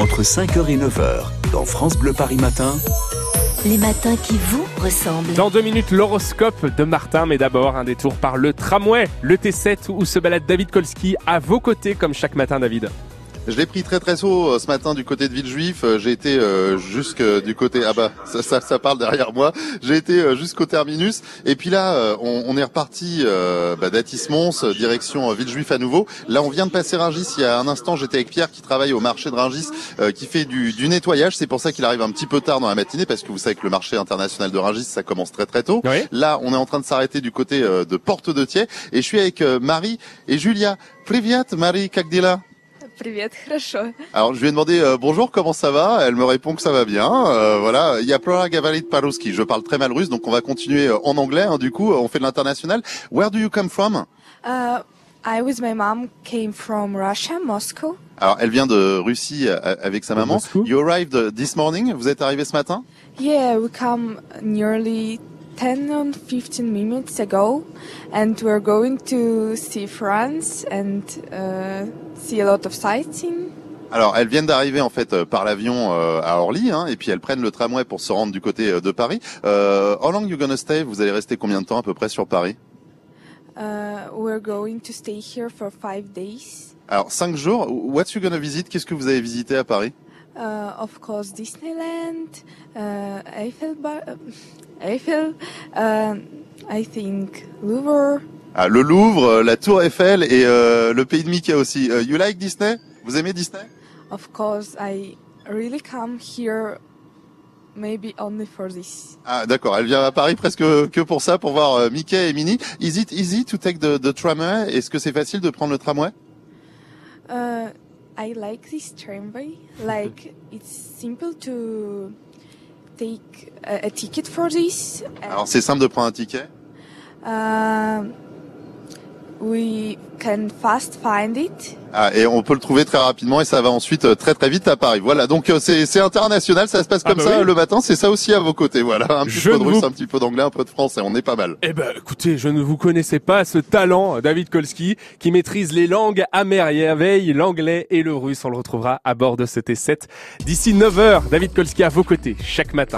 entre 5h et 9h dans France Bleu Paris Matin. Les matins qui vous ressemblent. Dans deux minutes, l'horoscope de Martin, mais d'abord un détour par le tramway, le T7 où se balade David Kolski à vos côtés comme chaque matin David. Je l'ai pris très très tôt euh, ce matin du côté de Villejuif. Euh, J'ai été euh, jusque du côté ah bah ça, ça, ça parle derrière moi. J'ai été jusqu'au terminus et puis là on, on est reparti euh, bah, d'Atis-Mons direction Villejuif à nouveau. Là on vient de passer Ringis. Il y a un instant j'étais avec Pierre qui travaille au marché de Ringis euh, qui fait du, du nettoyage. C'est pour ça qu'il arrive un petit peu tard dans la matinée parce que vous savez que le marché international de Ringis ça commence très très tôt. Oui. Là on est en train de s'arrêter du côté de Porte de Thiers et je suis avec Marie et Julia. Priviat Marie Kagdila. Привет, хорошо. Alors je lui ai demandé euh, bonjour comment ça va, elle me répond que ça va bien. Euh, voilà, il y a Plora Gavarit Paruski. Je parle très mal russe donc on va continuer euh, en anglais. hein, du coup, on fait de l'international. Where do you come from Uh, I with my mom came from Russia, Moscow. Alors elle vient de Russie euh, avec sa De maman. Moscou. You arrived this morning. Vous êtes arrivé ce matin Yeah, we come nearly 10 or 15 minutes ago, and we're going to see France and uh, see a lot of sightseeing. Alors elles viennent d'arriver en fait euh, par l'avion euh, à Orly hein, et puis elles prennent le tramway pour se rendre du côté euh, de Paris. Euh, how long you gonna stay? Vous allez rester combien de temps à peu près sur Paris? Uh, we're going to stay here for five days. Alors cinq jours. What you gonna visit? Qu'est-ce que vous avez visité à Paris? Uh, of course, Disneyland, uh, Eiffel, Bar- uh, Eiffel, uh, I think Louvre. Ah, le Louvre, euh, la Tour Eiffel et euh, le pays de Mickey aussi. Euh, you like Disney? Vous aimez Disney? Of course, I really come here maybe only for this. Ah d'accord, elle vient à Paris presque que pour ça, pour voir euh, Mickey et Minnie. Is it easy to take the, the tramway? Est-ce que c'est facile de prendre le tramway? Uh, I like this tramway. Like it's simple to take a, a ticket for this? Alors c'est simple de prendre un ticket. Uh, we can fast find it. Ah, et on peut le trouver très rapidement et ça va ensuite euh, très très vite à Paris. Voilà, donc euh, c'est c'est international, ça se passe Ah comme bah ça oui. le matin, c'est ça aussi à vos côtés. Voilà, un petit Je peu de russe, vous- un petit peu d'anglais, un peu de français, on est pas mal. Eh ben, écoutez, je ne vous connaissais pas ce talent, David Kolski, qui maîtrise les langues à merveille, l'anglais et le russe. On le retrouvera à bord de ce T7 d'ici 9h. David Kolski à vos côtés, chaque matin.